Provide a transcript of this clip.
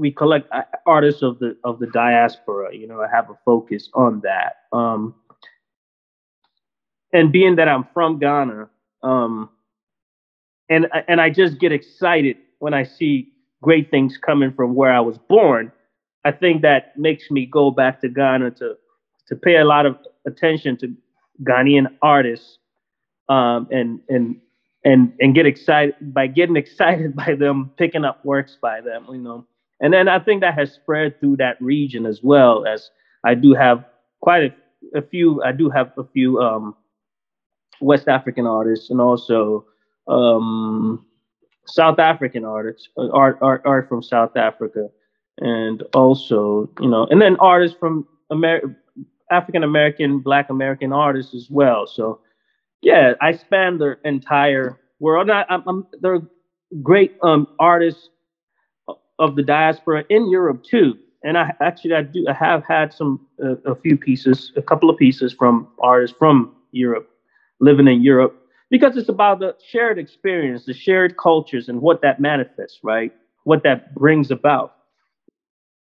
we collect uh, artists of the of the diaspora. You know, I have a focus on that. Um, and being that I'm from Ghana, um, and and I just get excited when I see great things coming from where I was born. I think that makes me go back to Ghana to to pay a lot of attention to Ghanaian artists um, and and and and get excited by getting excited by them picking up works by them, you know. And then I think that has spread through that region as well as I do have quite a, a few. I do have a few um, West African artists and also um, South African artists, uh, art, art, art from South Africa, and also you know, and then artists from Amer- African American, Black American artists as well. So yeah, I span the entire world. I, I'm, there are great um, artists of the diaspora in Europe too. And I actually I do I have had some uh, a few pieces, a couple of pieces from artists from Europe, living in Europe, because it's about the shared experience, the shared cultures, and what that manifests, right? What that brings about.